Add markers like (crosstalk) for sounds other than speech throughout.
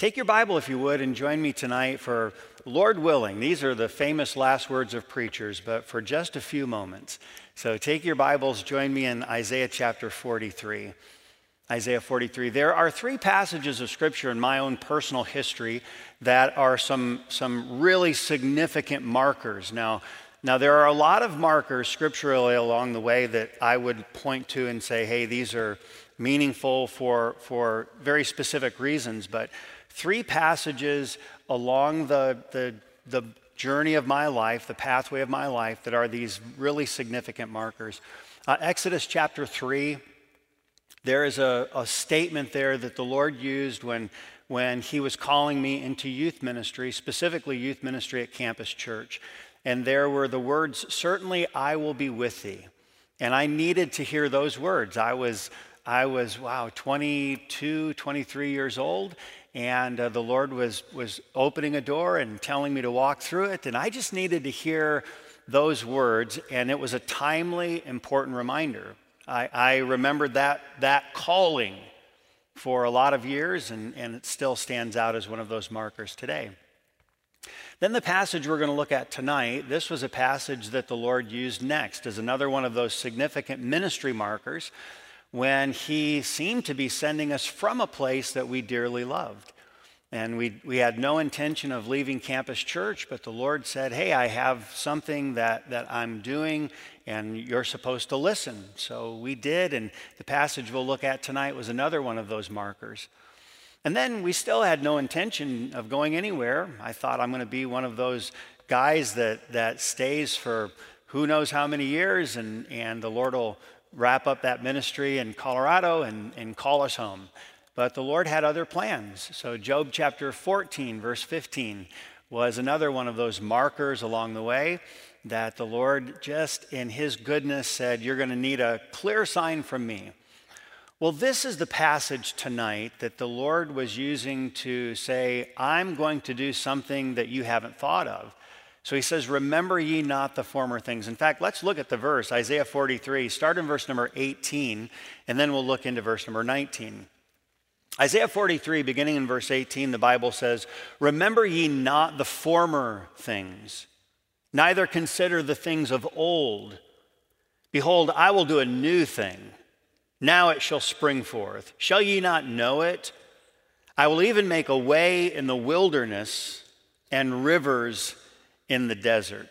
Take your Bible, if you would, and join me tonight for Lord willing. These are the famous last words of preachers, but for just a few moments. So take your Bibles, join me in Isaiah chapter 43. Isaiah 43. There are three passages of Scripture in my own personal history that are some, some really significant markers. Now, now, there are a lot of markers scripturally along the way that I would point to and say, hey, these are meaningful for, for very specific reasons, but three passages along the, the, the journey of my life, the pathway of my life, that are these really significant markers. Uh, Exodus chapter 3, there is a, a statement there that the Lord used when, when He was calling me into youth ministry, specifically youth ministry at Campus Church. And there were the words, Certainly I will be with thee. And I needed to hear those words. I was, I was wow, 22, 23 years old, and uh, the Lord was, was opening a door and telling me to walk through it. And I just needed to hear those words, and it was a timely, important reminder. I, I remembered that, that calling for a lot of years, and, and it still stands out as one of those markers today. Then the passage we're going to look at tonight, this was a passage that the Lord used next as another one of those significant ministry markers when he seemed to be sending us from a place that we dearly loved. And we, we had no intention of leaving Campus Church, but the Lord said, Hey, I have something that, that I'm doing, and you're supposed to listen. So we did, and the passage we'll look at tonight was another one of those markers. And then we still had no intention of going anywhere. I thought I'm going to be one of those guys that, that stays for who knows how many years, and, and the Lord will wrap up that ministry in Colorado and, and call us home. But the Lord had other plans. So, Job chapter 14, verse 15, was another one of those markers along the way that the Lord, just in His goodness, said, You're going to need a clear sign from me. Well, this is the passage tonight that the Lord was using to say, I'm going to do something that you haven't thought of. So he says, Remember ye not the former things. In fact, let's look at the verse, Isaiah 43. Start in verse number 18, and then we'll look into verse number 19. Isaiah 43, beginning in verse 18, the Bible says, Remember ye not the former things, neither consider the things of old. Behold, I will do a new thing. Now it shall spring forth. Shall ye not know it? I will even make a way in the wilderness and rivers in the desert.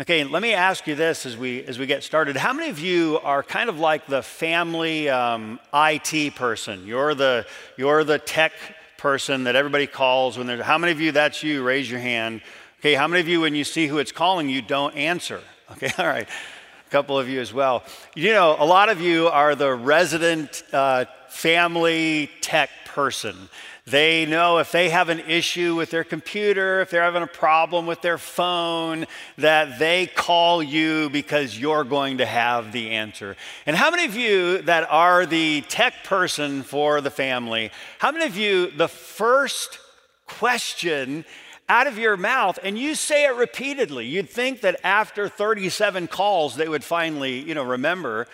Okay, let me ask you this as we as we get started. How many of you are kind of like the family um, IT person? You're the you're the tech person that everybody calls when there's. How many of you that's you? Raise your hand. Okay, how many of you when you see who it's calling you don't answer? (laughs) Okay, all right. A couple of you as well. You know, a lot of you are the resident uh, family tech person. They know if they have an issue with their computer, if they're having a problem with their phone, that they call you because you're going to have the answer. And how many of you that are the tech person for the family, how many of you, the first question out of your mouth and you say it repeatedly, you'd think that after 37 calls they would finally, you know, remember.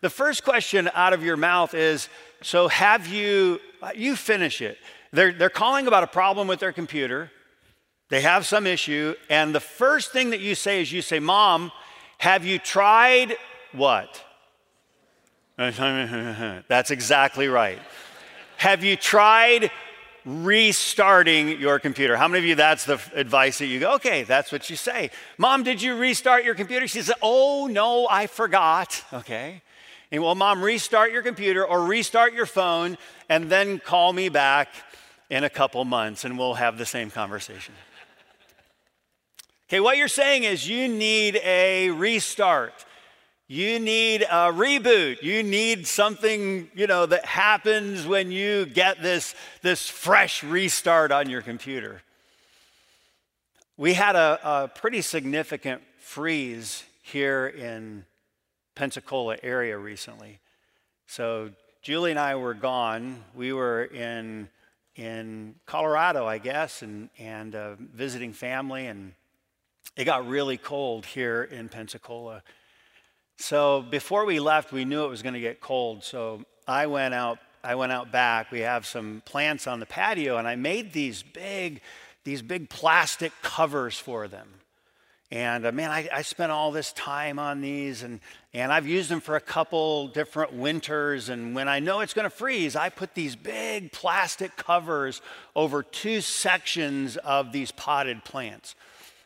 The first question out of your mouth is, so have you, you finish it. They're, they're calling about a problem with their computer. They have some issue. And the first thing that you say is you say, Mom, have you tried what? (laughs) That's exactly right. Have you tried restarting your computer? How many of you that's the advice that you go, okay, that's what you say. Mom, did you restart your computer? She said, oh, no, I forgot. Okay. And well, mom, restart your computer or restart your phone and then call me back in a couple months and we'll have the same conversation. Okay, what you're saying is you need a restart. You need a reboot. You need something, you know, that happens when you get this, this fresh restart on your computer. We had a, a pretty significant freeze here in Pensacola area recently. So Julie and I were gone. We were in in Colorado, I guess, and, and uh, visiting family. And it got really cold here in Pensacola. So before we left, we knew it was going to get cold. So I went out I went out back. We have some plants on the patio, and I made these big, these big plastic covers for them. And uh, man, I, I, spent all this time on these, and, and I've used them for a couple different winters. And when I know it's going to freeze, I put these big plastic covers over two sections of these potted plants.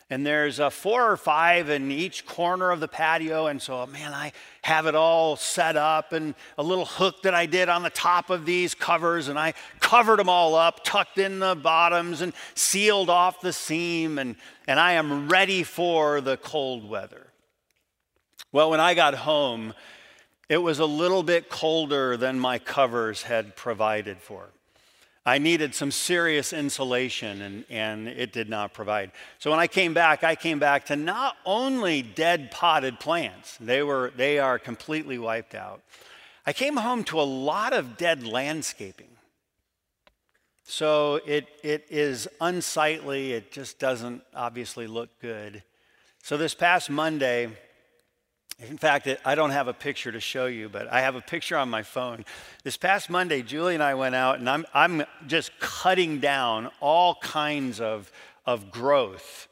And there's a four or five in each corner of the patio. And so, man, I have it all set up and a little hook that I did on the top of these covers. And I covered them all up, tucked in the bottoms, and sealed off the seam. And, and I am ready for the cold weather. Well, when I got home, it was a little bit colder than my covers had provided for. I needed some serious insulation, and, and it did not provide. So when I came back, I came back to not only dead potted plants, they, were, they are completely wiped out. I came home to a lot of dead landscaping. So it, it is unsightly, it just doesn't obviously look good. So this past Monday, in fact, I don't have a picture to show you, but I have a picture on my phone. This past Monday, Julie and I went out, and I'm, I'm just cutting down all kinds of, of growth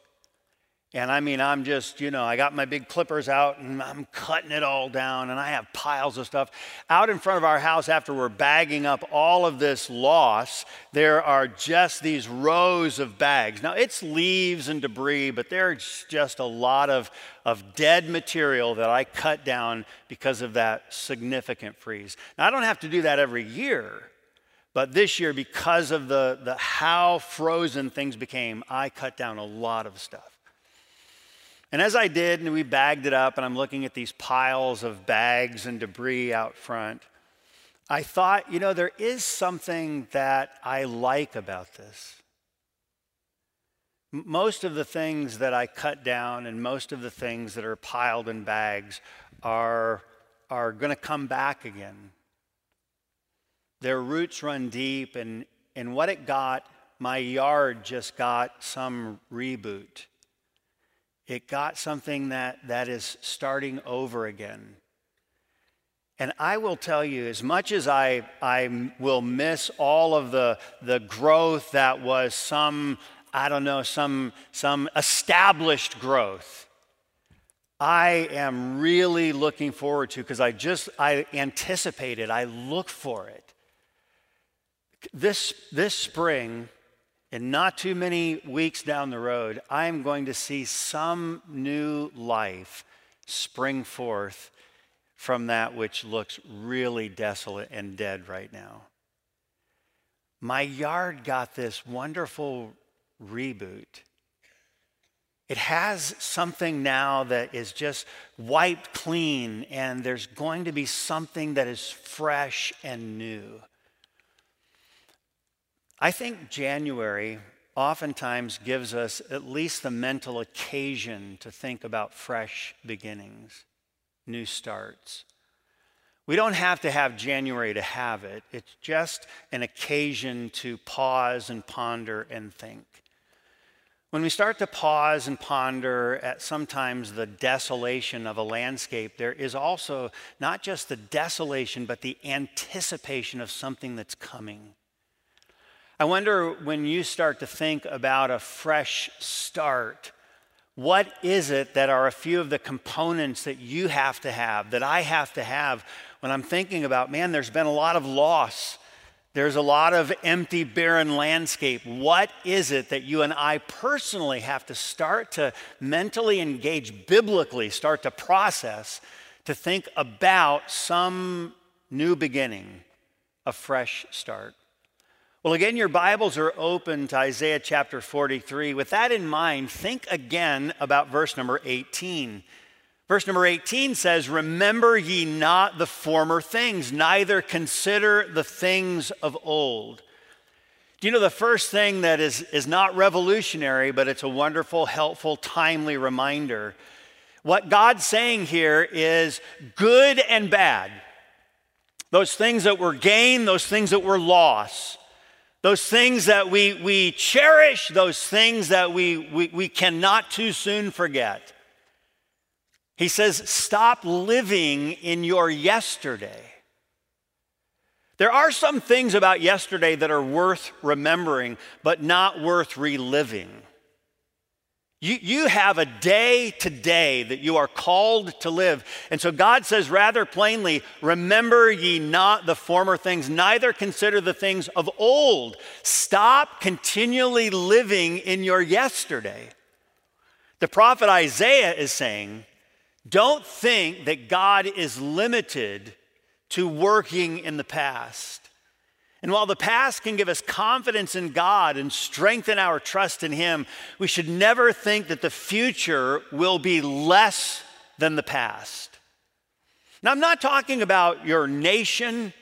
and I mean, I'm just, you know, I got my big clippers out and I'm cutting it all down and I have piles of stuff. Out in front of our house, after we're bagging up all of this loss, there are just these rows of bags. Now, it's leaves and debris, but there's just a lot of, of dead material that I cut down because of that significant freeze. Now, I don't have to do that every year. But this year, because of the, the how frozen things became, I cut down a lot of stuff. And as I did, and we bagged it up, and I'm looking at these piles of bags and debris out front, I thought, you know, there is something that I like about this. Most of the things that I cut down and most of the things that are piled in bags are, are going to come back again. Their roots run deep, and, and what it got, my yard just got some reboot. It got something that, that is starting over again. And I will tell you, as much as I, I will miss all of the, the growth that was some, I don't know, some, some established growth, I am really looking forward to because I just, I anticipate it, I look for it. This, this spring, and not too many weeks down the road, I'm going to see some new life spring forth from that which looks really desolate and dead right now. My yard got this wonderful reboot. It has something now that is just wiped clean, and there's going to be something that is fresh and new. I think January oftentimes gives us at least the mental occasion to think about fresh beginnings, new starts. We don't have to have January to have it. It's just an occasion to pause and ponder and think. When we start to pause and ponder at sometimes the desolation of a landscape, there is also not just the desolation, but the anticipation of something that's coming. I wonder when you start to think about a fresh start, what is it that are a few of the components that you have to have, that I have to have when I'm thinking about, man, there's been a lot of loss. There's a lot of empty, barren landscape. What is it that you and I personally have to start to mentally engage biblically, start to process, to think about some new beginning, a fresh start? Well, again, your Bibles are open to Isaiah chapter 43. With that in mind, think again about verse number 18. Verse number 18 says, Remember ye not the former things, neither consider the things of old. Do you know the first thing that is, is not revolutionary, but it's a wonderful, helpful, timely reminder? What God's saying here is good and bad. Those things that were gain, those things that were loss those things that we, we cherish, those things that we, we, we cannot too soon forget. He says, stop living in your yesterday. There are some things about yesterday that are worth remembering, but not worth reliving. You, you have a day today that you are called to live. And so God says rather plainly, Remember ye not the former things, neither consider the things of old. Stop continually living in your yesterday. The prophet Isaiah is saying, Don't think that God is limited to working in the past. And while the past can give us confidence in God and strengthen our trust in Him, we should never think that the future will be less than the past. Now, I'm not talking about your nation.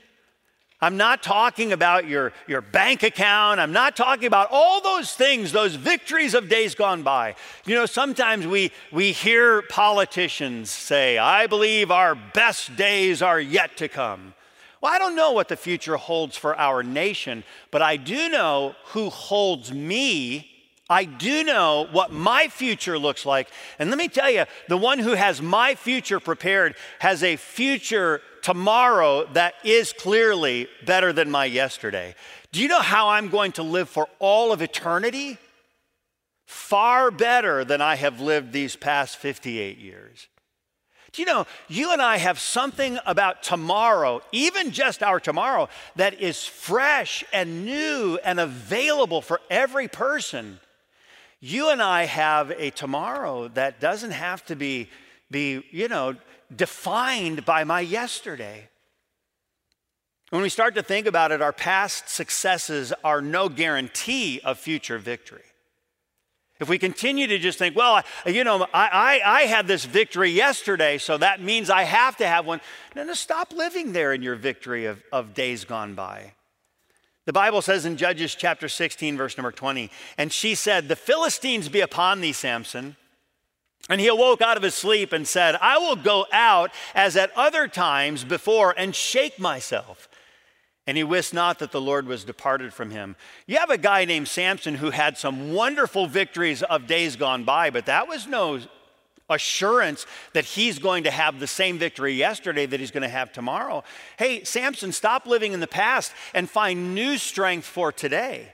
I'm not talking about your, your bank account. I'm not talking about all those things, those victories of days gone by. You know, sometimes we, we hear politicians say, I believe our best days are yet to come. Well, I don't know what the future holds for our nation, but I do know who holds me. I do know what my future looks like. And let me tell you, the one who has my future prepared has a future tomorrow that is clearly better than my yesterday. Do you know how I'm going to live for all of eternity? Far better than I have lived these past 58 years. Do you know, you and I have something about tomorrow, even just our tomorrow, that is fresh and new and available for every person. You and I have a tomorrow that doesn't have to be, be you know, defined by my yesterday. When we start to think about it, our past successes are no guarantee of future victory. If we continue to just think, well, you know, I, I, I had this victory yesterday, so that means I have to have one. No, no, stop living there in your victory of, of days gone by. The Bible says in Judges chapter 16, verse number 20, and she said, The Philistines be upon thee, Samson. And he awoke out of his sleep and said, I will go out as at other times before and shake myself. And he wist not that the Lord was departed from him. You have a guy named Samson who had some wonderful victories of days gone by, but that was no assurance that he's going to have the same victory yesterday that he's going to have tomorrow. Hey, Samson, stop living in the past and find new strength for today.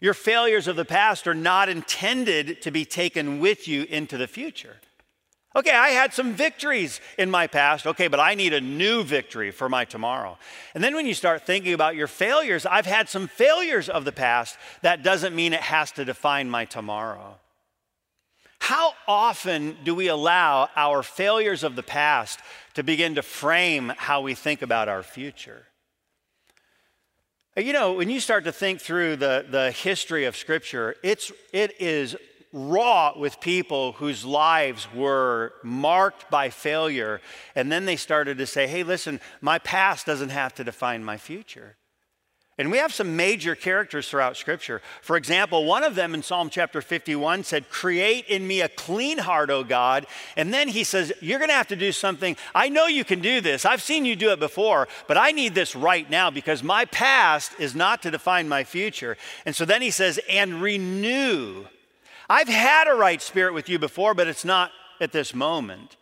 Your failures of the past are not intended to be taken with you into the future. Okay, I had some victories in my past. Okay, but I need a new victory for my tomorrow. And then when you start thinking about your failures, I've had some failures of the past. That doesn't mean it has to define my tomorrow. How often do we allow our failures of the past to begin to frame how we think about our future? You know, when you start to think through the, the history of Scripture, it's, it is wrought with people whose lives were marked by failure. And then they started to say, hey, listen, my past doesn't have to define my future. And we have some major characters throughout Scripture. For example, one of them in Psalm chapter 51 said, Create in me a clean heart, O God. And then he says, You're going to have to do something. I know you can do this. I've seen you do it before, but I need this right now because my past is not to define my future. And so then he says, And renew I've had a right spirit with you before, but it's not at this moment.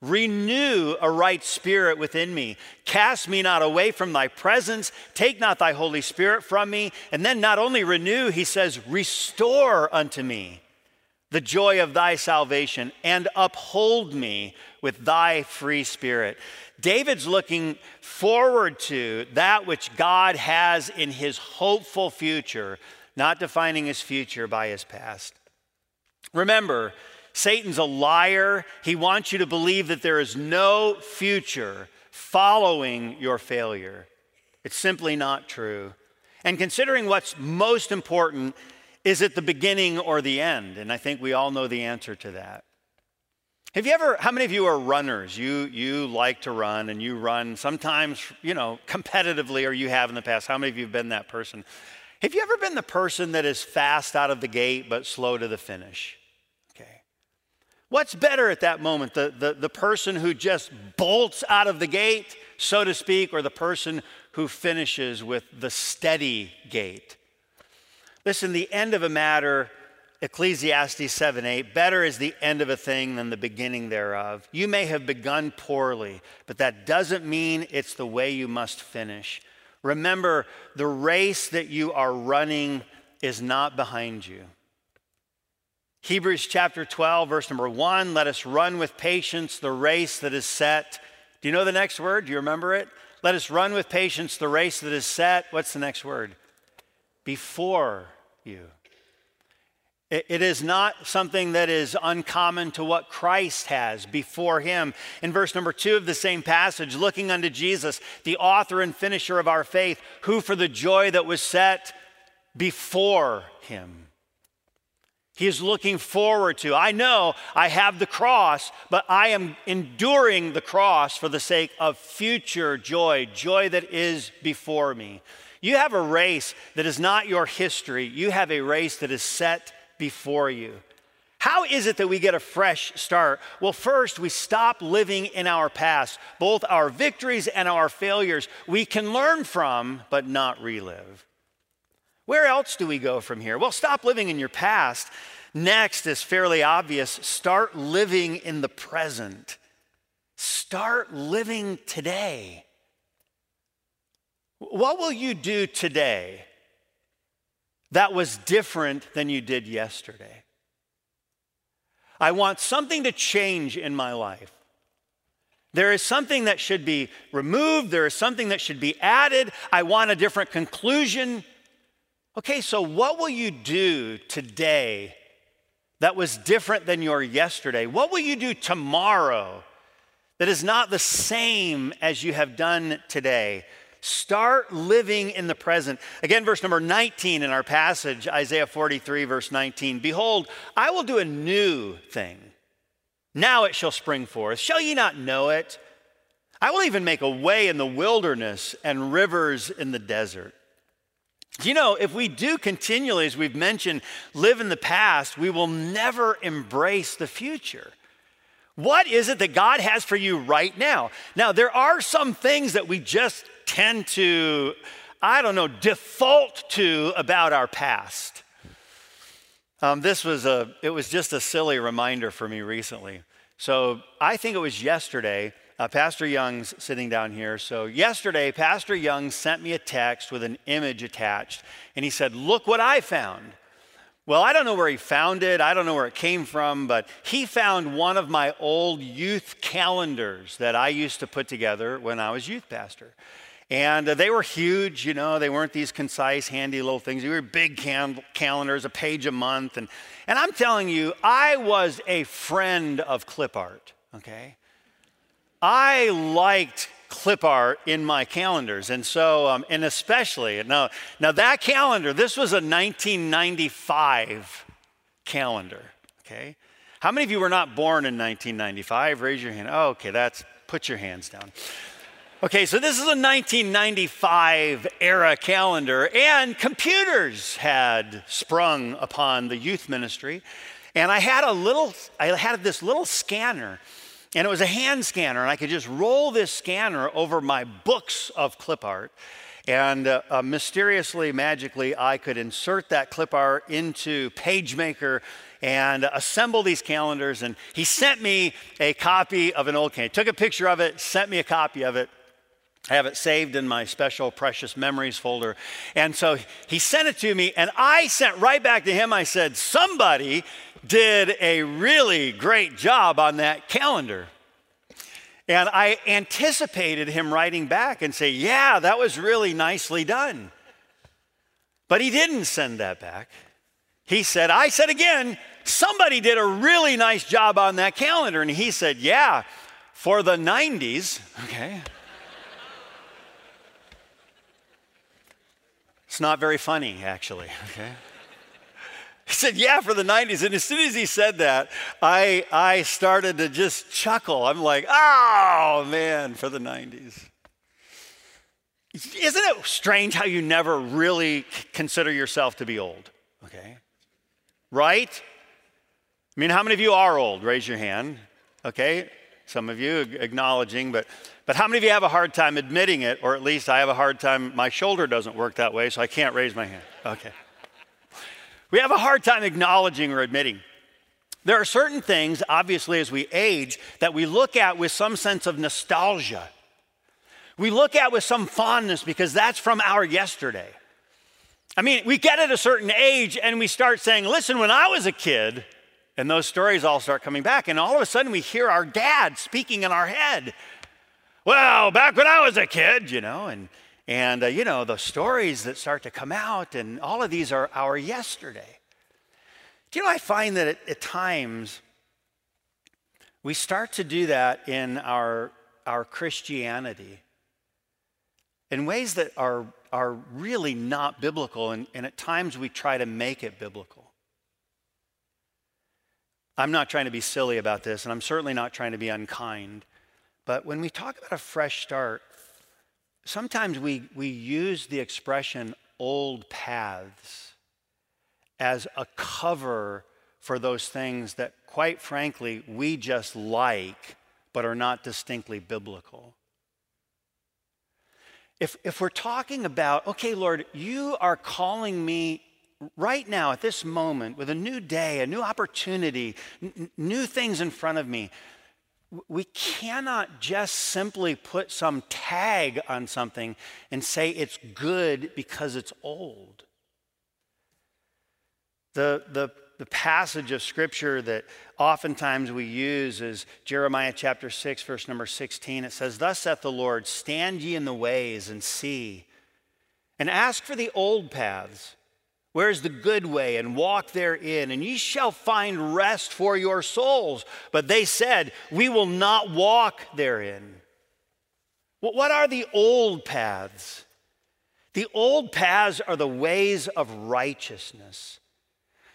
Renew a right spirit within me. Cast me not away from thy presence. Take not thy Holy Spirit from me. And then not only renew, he says, restore unto me the joy of thy salvation and uphold me with thy free spirit. David's looking forward to that which God has in his hopeful future, not defining his future by his past. Remember, Satan's a liar. He wants you to believe that there is no future following your failure. It's simply not true. And considering what's most important, is it the beginning or the end? And I think we all know the answer to that. Have you ever, how many of you are runners? You, you like to run and you run sometimes, you know, competitively, or you have in the past. How many of you have been that person? Have you ever been the person that is fast out of the gate but slow to the finish? What's better at that moment, the, the, the person who just bolts out of the gate, so to speak, or the person who finishes with the steady gait? Listen, the end of a matter Ecclesiastes 7 8, better is the end of a thing than the beginning thereof. You may have begun poorly, but that doesn't mean it's the way you must finish. Remember, the race that you are running is not behind you. Hebrews chapter 12, verse number 1 let us run with patience the race that is set. Do you know the next word? Do you remember it? Let us run with patience the race that is set. What's the next word? Before you. It is not something that is uncommon to what Christ has before him. In verse number two of the same passage, looking unto Jesus, the author and finisher of our faith, who for the joy that was set before him. He is looking forward to. I know I have the cross, but I am enduring the cross for the sake of future joy, joy that is before me. You have a race that is not your history, you have a race that is set before you. How is it that we get a fresh start? Well, first, we stop living in our past, both our victories and our failures. We can learn from, but not relive. Where else do we go from here? Well, stop living in your past. Next is fairly obvious start living in the present. Start living today. What will you do today that was different than you did yesterday. I want something to change in my life. There is something that should be removed, there is something that should be added. I want a different conclusion. Okay, so what will you do today that was different than your yesterday? What will you do tomorrow that is not the same as you have done today? Start living in the present. Again, verse number 19 in our passage, Isaiah 43, verse 19. Behold, I will do a new thing. Now it shall spring forth. Shall ye not know it? I will even make a way in the wilderness and rivers in the desert. You know, if we do continually, as we've mentioned, live in the past, we will never embrace the future. What is it that God has for you right now? Now, there are some things that we just tend to, I don't know, default to about our past. Um, this was a, it was just a silly reminder for me recently. So I think it was yesterday. Uh, Pastor Young's sitting down here. So yesterday, Pastor Young sent me a text with an image attached, and he said, "Look what I found." Well, I don't know where he found it. I don't know where it came from, but he found one of my old youth calendars that I used to put together when I was youth pastor. And uh, they were huge, you know, they weren't these concise, handy little things. They were big calendars, a page a month. And, and I'm telling you, I was a friend of clip art, okay? I liked clip art in my calendars. And so, um, and especially, now, now that calendar, this was a 1995 calendar, okay? How many of you were not born in 1995? Raise your hand. Oh, okay, that's, put your hands down. Okay, so this is a 1995 era calendar, and computers had sprung upon the youth ministry. And I had a little, I had this little scanner, and it was a hand scanner, and I could just roll this scanner over my books of clip art. And uh, uh, mysteriously, magically, I could insert that clip art into PageMaker and assemble these calendars. And he sent me a copy of an old calendar. Took a picture of it, sent me a copy of it. I have it saved in my special precious memories folder. And so he sent it to me, and I sent right back to him. I said, Somebody did a really great job on that calendar. And I anticipated him writing back and say, Yeah, that was really nicely done. But he didn't send that back. He said, I said again, somebody did a really nice job on that calendar. And he said, Yeah, for the 90s, okay. It's not very funny, actually, okay? He said, Yeah, for the 90s. And as soon as he said that, I, I started to just chuckle. I'm like, Oh, man, for the 90s. Isn't it strange how you never really consider yourself to be old? Okay? Right? I mean, how many of you are old? Raise your hand. Okay? Some of you acknowledging, but but how many of you have a hard time admitting it, or at least I have a hard time, my shoulder doesn't work that way, so I can't raise my hand? Okay. We have a hard time acknowledging or admitting. There are certain things, obviously, as we age, that we look at with some sense of nostalgia. We look at with some fondness because that's from our yesterday. I mean, we get at a certain age and we start saying, listen, when I was a kid, and those stories all start coming back, and all of a sudden we hear our dad speaking in our head. Well, back when I was a kid, you know, and, and uh, you know, the stories that start to come out, and all of these are our yesterday. Do you know, I find that at, at times we start to do that in our, our Christianity in ways that are, are really not biblical, and, and at times we try to make it biblical. I'm not trying to be silly about this, and I'm certainly not trying to be unkind, but when we talk about a fresh start, sometimes we, we use the expression old paths as a cover for those things that, quite frankly, we just like but are not distinctly biblical. If, if we're talking about, okay, Lord, you are calling me right now at this moment with a new day, a new opportunity, n- new things in front of me, we cannot just simply put some tag on something and say it's good because it's old. The, the, the passage of scripture that oftentimes we use is Jeremiah chapter 6, verse number 16. It says, Thus saith the Lord, stand ye in the ways and see, and ask for the old paths. Where is the good way, and walk therein, and ye shall find rest for your souls. But they said, We will not walk therein. Well, what are the old paths? The old paths are the ways of righteousness.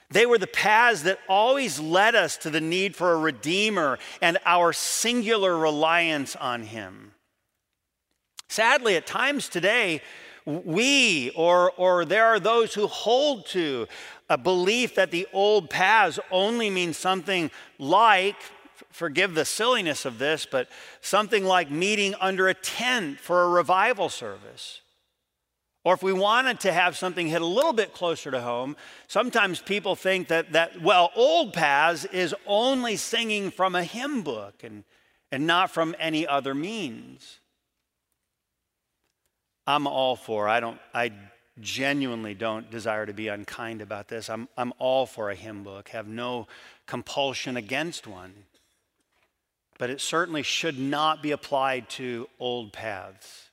They were the paths that always led us to the need for a Redeemer and our singular reliance on Him. Sadly, at times today, we or, or there are those who hold to a belief that the old paths only mean something like, forgive the silliness of this, but something like meeting under a tent for a revival service. Or if we wanted to have something hit a little bit closer to home, sometimes people think that, that well, old paths is only singing from a hymn book and, and not from any other means. I'm all for, I don't, I genuinely don't desire to be unkind about this. I'm, I'm all for a hymn book, have no compulsion against one. But it certainly should not be applied to old paths.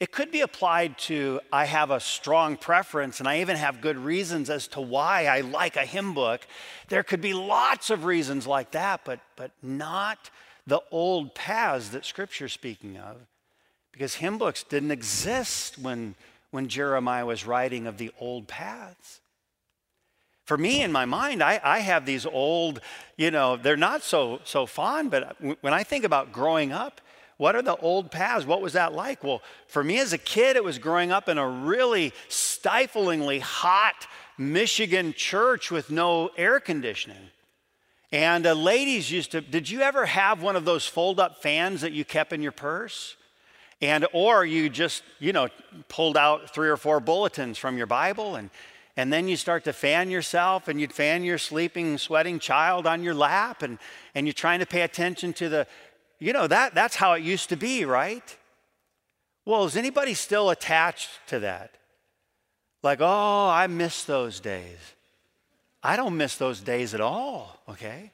It could be applied to I have a strong preference and I even have good reasons as to why I like a hymn book. There could be lots of reasons like that, but, but not the old paths that Scripture's speaking of. Because hymn books didn't exist when, when Jeremiah was writing of the old paths. For me, in my mind, I, I have these old, you know, they're not so, so fond, but when I think about growing up, what are the old paths? What was that like? Well, for me as a kid, it was growing up in a really stiflingly hot Michigan church with no air conditioning. And uh, ladies used to, did you ever have one of those fold up fans that you kept in your purse? And, or you just, you know, pulled out three or four bulletins from your Bible and, and then you start to fan yourself and you'd fan your sleeping, sweating child on your lap and, and you're trying to pay attention to the, you know, that, that's how it used to be, right? Well, is anybody still attached to that? Like, oh, I miss those days. I don't miss those days at all, okay?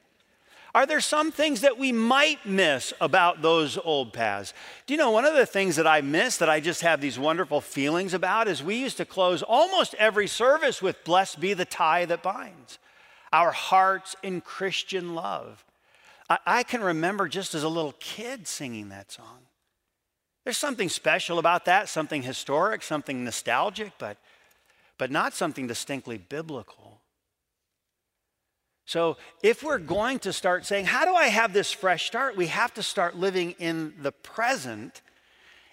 Are there some things that we might miss about those old paths? Do you know one of the things that I miss that I just have these wonderful feelings about is we used to close almost every service with Blessed be the tie that binds, our hearts in Christian love. I, I can remember just as a little kid singing that song. There's something special about that, something historic, something nostalgic, but, but not something distinctly biblical. So, if we're going to start saying, How do I have this fresh start? we have to start living in the present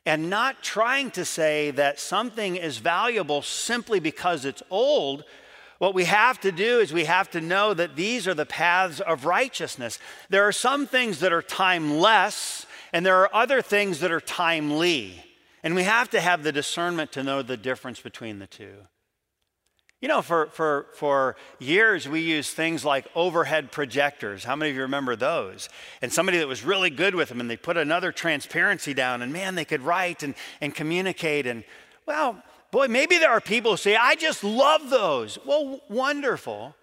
and not trying to say that something is valuable simply because it's old, what we have to do is we have to know that these are the paths of righteousness. There are some things that are timeless, and there are other things that are timely. And we have to have the discernment to know the difference between the two. You know, for, for, for years, we used things like overhead projectors. How many of you remember those? And somebody that was really good with them, and they put another transparency down, and man, they could write and, and communicate. And well, boy, maybe there are people who say, I just love those. Well, wonderful.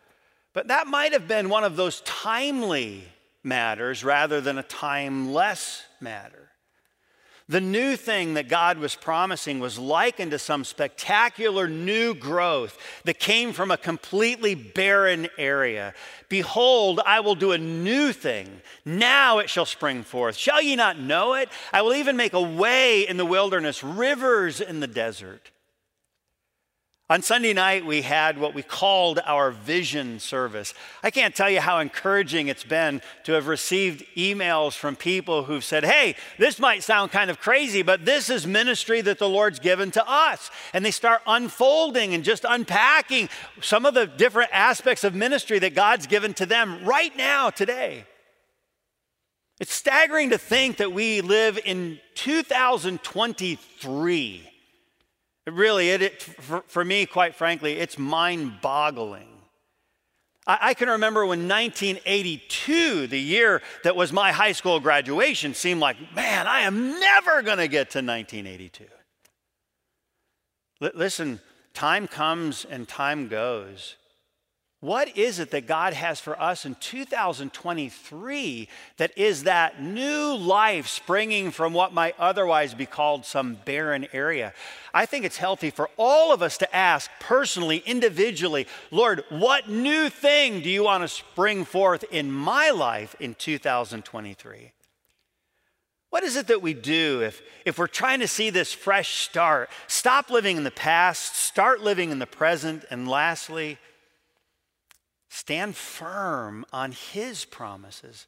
But that might have been one of those timely matters rather than a timeless matter. The new thing that God was promising was likened to some spectacular new growth that came from a completely barren area. Behold, I will do a new thing. Now it shall spring forth. Shall ye not know it? I will even make a way in the wilderness, rivers in the desert. On Sunday night, we had what we called our vision service. I can't tell you how encouraging it's been to have received emails from people who've said, Hey, this might sound kind of crazy, but this is ministry that the Lord's given to us. And they start unfolding and just unpacking some of the different aspects of ministry that God's given to them right now, today. It's staggering to think that we live in 2023 it really, it, it for, for, me, quite frankly, it's mind boggling. I, I can remember when 1982, the year that was my high school graduation, seemed like, man, I am never going to get to 1982. L- listen, time comes and time goes. What is it that God has for us in 2023 that is that new life springing from what might otherwise be called some barren area? I think it's healthy for all of us to ask personally, individually, Lord, what new thing do you want to spring forth in my life in 2023? What is it that we do if, if we're trying to see this fresh start? Stop living in the past, start living in the present, and lastly, Stand firm on his promises.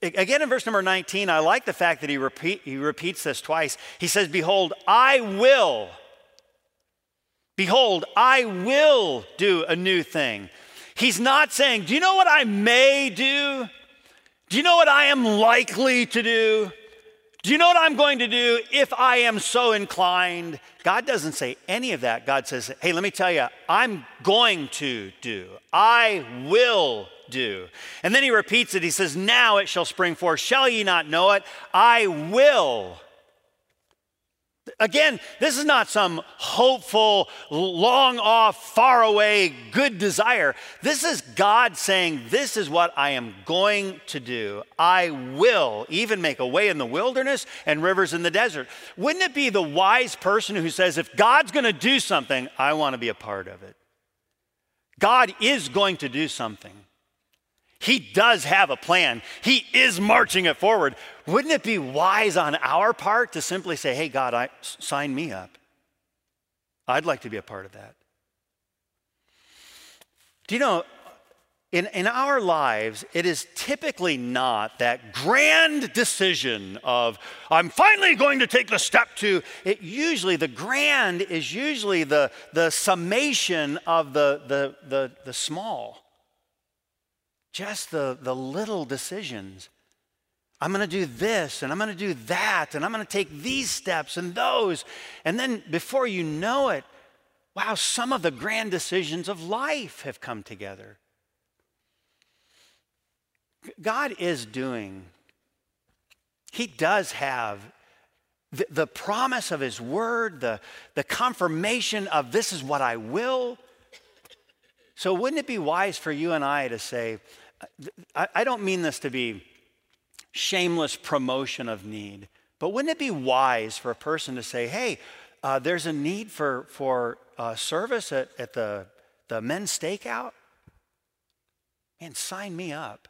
Again, in verse number 19, I like the fact that he, repeat, he repeats this twice. He says, Behold, I will. Behold, I will do a new thing. He's not saying, Do you know what I may do? Do you know what I am likely to do? Do you know what I'm going to do if I am so inclined? God doesn't say any of that. God says, hey, let me tell you, I'm going to do. I will do. And then he repeats it. He says, now it shall spring forth. Shall ye not know it? I will Again, this is not some hopeful, long off, far away, good desire. This is God saying, This is what I am going to do. I will even make a way in the wilderness and rivers in the desert. Wouldn't it be the wise person who says, If God's going to do something, I want to be a part of it? God is going to do something. He does have a plan. He is marching it forward. Wouldn't it be wise on our part to simply say, hey, God, I, sign me up? I'd like to be a part of that. Do you know, in, in our lives, it is typically not that grand decision of, I'm finally going to take the step to. It usually, the grand is usually the, the summation of the, the, the, the small. Just the, the little decisions. I'm going to do this and I'm going to do that and I'm going to take these steps and those. And then before you know it, wow, some of the grand decisions of life have come together. God is doing, He does have the, the promise of His word, the, the confirmation of this is what I will. So, wouldn't it be wise for you and I to say, I, don't mean this to be shameless promotion of need, but wouldn't it be wise for a person to say, hey, uh, there's a need for, for uh, service at, at the, the men's stakeout? Man, sign me up.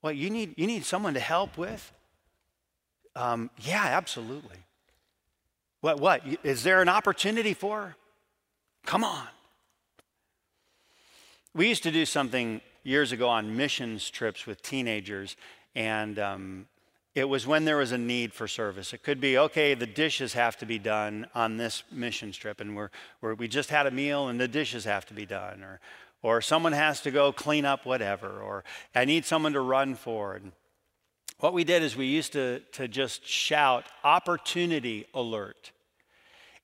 What, you need, you need someone to help with? Um, yeah, absolutely. What, what? Is there an opportunity for? Come on. We used to do something years ago on missions trips with teenagers, and um, it was when there was a need for service. It could be, okay, the dishes have to be done on this mission trip, and we're, we're, we just had a meal and the dishes have to be done, or, or someone has to go clean up whatever, or I need someone to run for. What we did is we used to, to just shout, opportunity alert.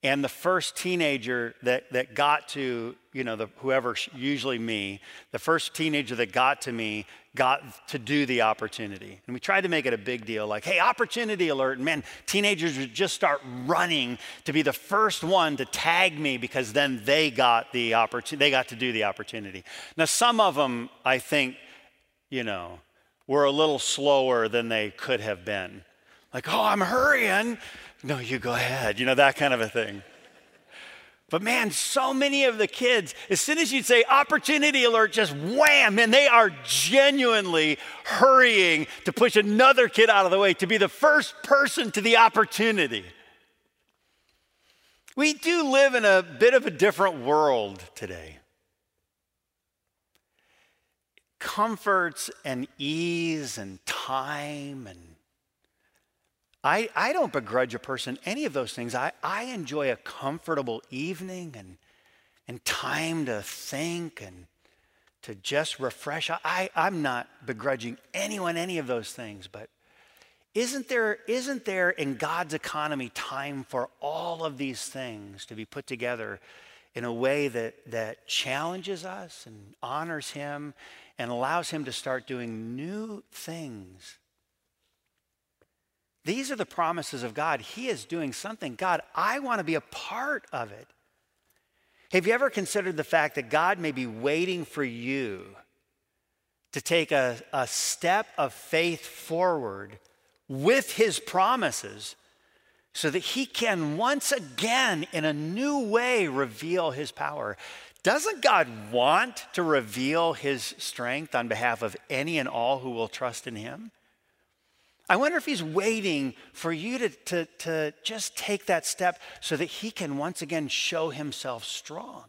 And the first teenager that, that got to, you know, the, whoever, usually me, the first teenager that got to me got to do the opportunity. And we tried to make it a big deal like, hey, opportunity alert. And man, teenagers would just start running to be the first one to tag me because then they got the opportunity, they got to do the opportunity. Now, some of them, I think, you know, were a little slower than they could have been. Like, oh, I'm hurrying. No, you go ahead, you know, that kind of a thing. But man, so many of the kids, as soon as you'd say opportunity alert, just wham, and they are genuinely hurrying to push another kid out of the way to be the first person to the opportunity. We do live in a bit of a different world today. Comforts and ease and time and I, I don't begrudge a person any of those things. I, I enjoy a comfortable evening and, and time to think and to just refresh. I, I'm not begrudging anyone any of those things, but isn't there, isn't there in God's economy time for all of these things to be put together in a way that, that challenges us and honors Him and allows Him to start doing new things these are the promises of God. He is doing something. God, I want to be a part of it. Have you ever considered the fact that God may be waiting for you to take a, a step of faith forward with his promises so that he can once again, in a new way, reveal his power? Doesn't God want to reveal his strength on behalf of any and all who will trust in him? I wonder if he's waiting for you to, to, to just take that step so that he can once again show himself strong.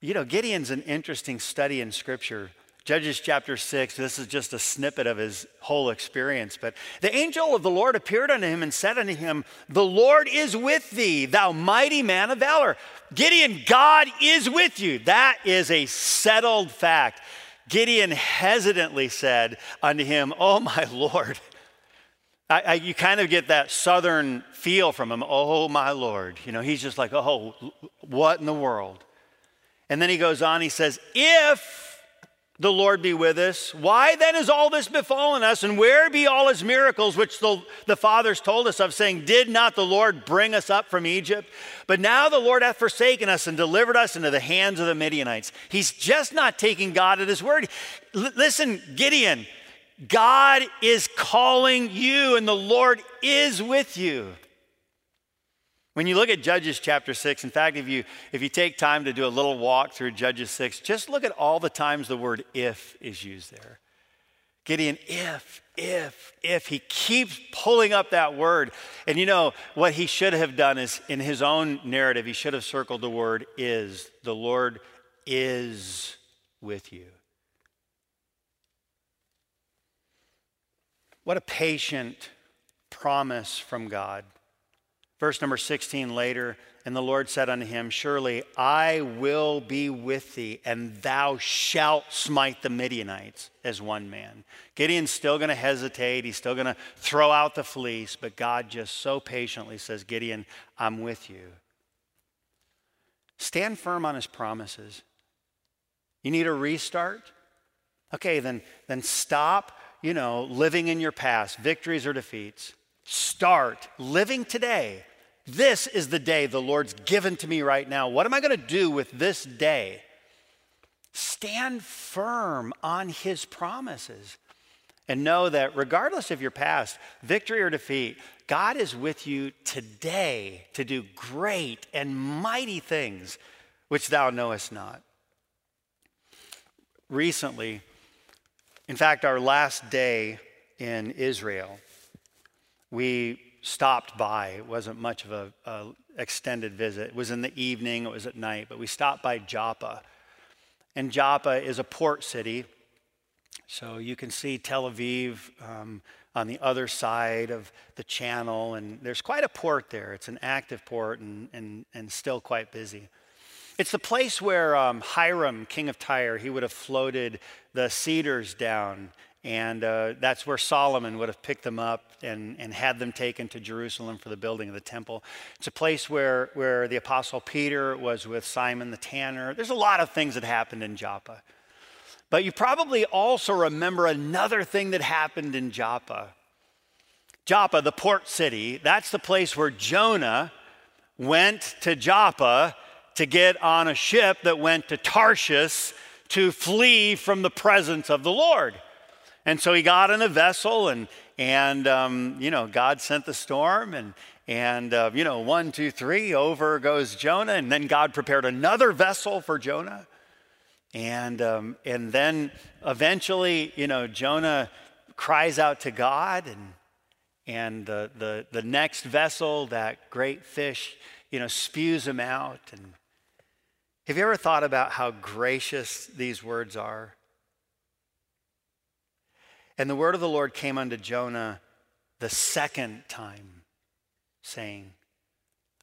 You know, Gideon's an interesting study in Scripture. Judges chapter 6, this is just a snippet of his whole experience. But the angel of the Lord appeared unto him and said unto him, The Lord is with thee, thou mighty man of valor. Gideon, God is with you. That is a settled fact. Gideon hesitantly said unto him, Oh, my Lord. I, I, you kind of get that southern feel from him. Oh, my Lord. You know, he's just like, Oh, what in the world? And then he goes on, he says, If the Lord be with us. Why then is all this befallen us? And where be all his miracles which the, the fathers told us of, saying, Did not the Lord bring us up from Egypt? But now the Lord hath forsaken us and delivered us into the hands of the Midianites. He's just not taking God at his word. L- listen, Gideon, God is calling you, and the Lord is with you. When you look at Judges chapter 6, in fact, if you, if you take time to do a little walk through Judges 6, just look at all the times the word if is used there. Gideon, if, if, if. He keeps pulling up that word. And you know, what he should have done is in his own narrative, he should have circled the word is. The Lord is with you. What a patient promise from God. Verse number 16 later, and the Lord said unto him, Surely I will be with thee, and thou shalt smite the Midianites as one man. Gideon's still going to hesitate. He's still going to throw out the fleece, but God just so patiently says, Gideon, I'm with you. Stand firm on his promises. You need a restart? Okay, then, then stop, you know, living in your past, victories or defeats. Start living today this is the day the Lord's given to me right now. What am I going to do with this day? Stand firm on his promises and know that regardless of your past, victory or defeat, God is with you today to do great and mighty things which thou knowest not. Recently, in fact, our last day in Israel, we stopped by. It wasn't much of a, a, extended visit. It was in the evening, it was at night, but we stopped by Joppa. And Joppa is a port city. So you can see Tel Aviv um, on the other side of the channel, and there's quite a port there. It's an active port and, and, and still quite busy. It's the place where um, Hiram, king of Tyre, he would have floated the cedars down And uh, that's where Solomon would have picked them up and, and had them taken to Jerusalem for the building of the temple. It's a place where, where the Apostle Peter was with Simon the tanner. There's a lot of things that happened in Joppa. But you probably also remember another thing that happened in Joppa. Joppa, the port city, that's the place where Jonah went to Joppa to get on a ship that went to Tarshish to flee from the presence of the Lord. And so he got in a vessel, and, and um, you know, God sent the storm, and, and uh, you know, one, two, three, over goes Jonah, and then God prepared another vessel for Jonah. And, um, and then eventually, you know, Jonah cries out to God, and, and the, the, the next vessel, that great fish, you know, spews him out. And have you ever thought about how gracious these words are? And the word of the Lord came unto Jonah the second time, saying,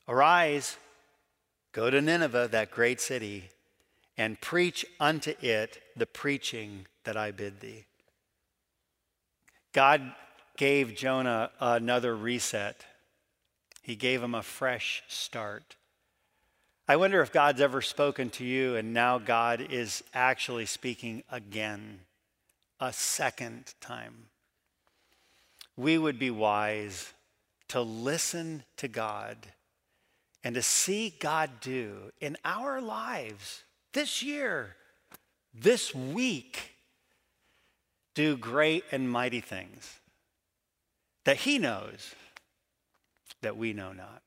Arise, go to Nineveh, that great city, and preach unto it the preaching that I bid thee. God gave Jonah another reset, He gave him a fresh start. I wonder if God's ever spoken to you and now God is actually speaking again a second time. We would be wise to listen to God and to see God do in our lives this year, this week, do great and mighty things that He knows that we know not.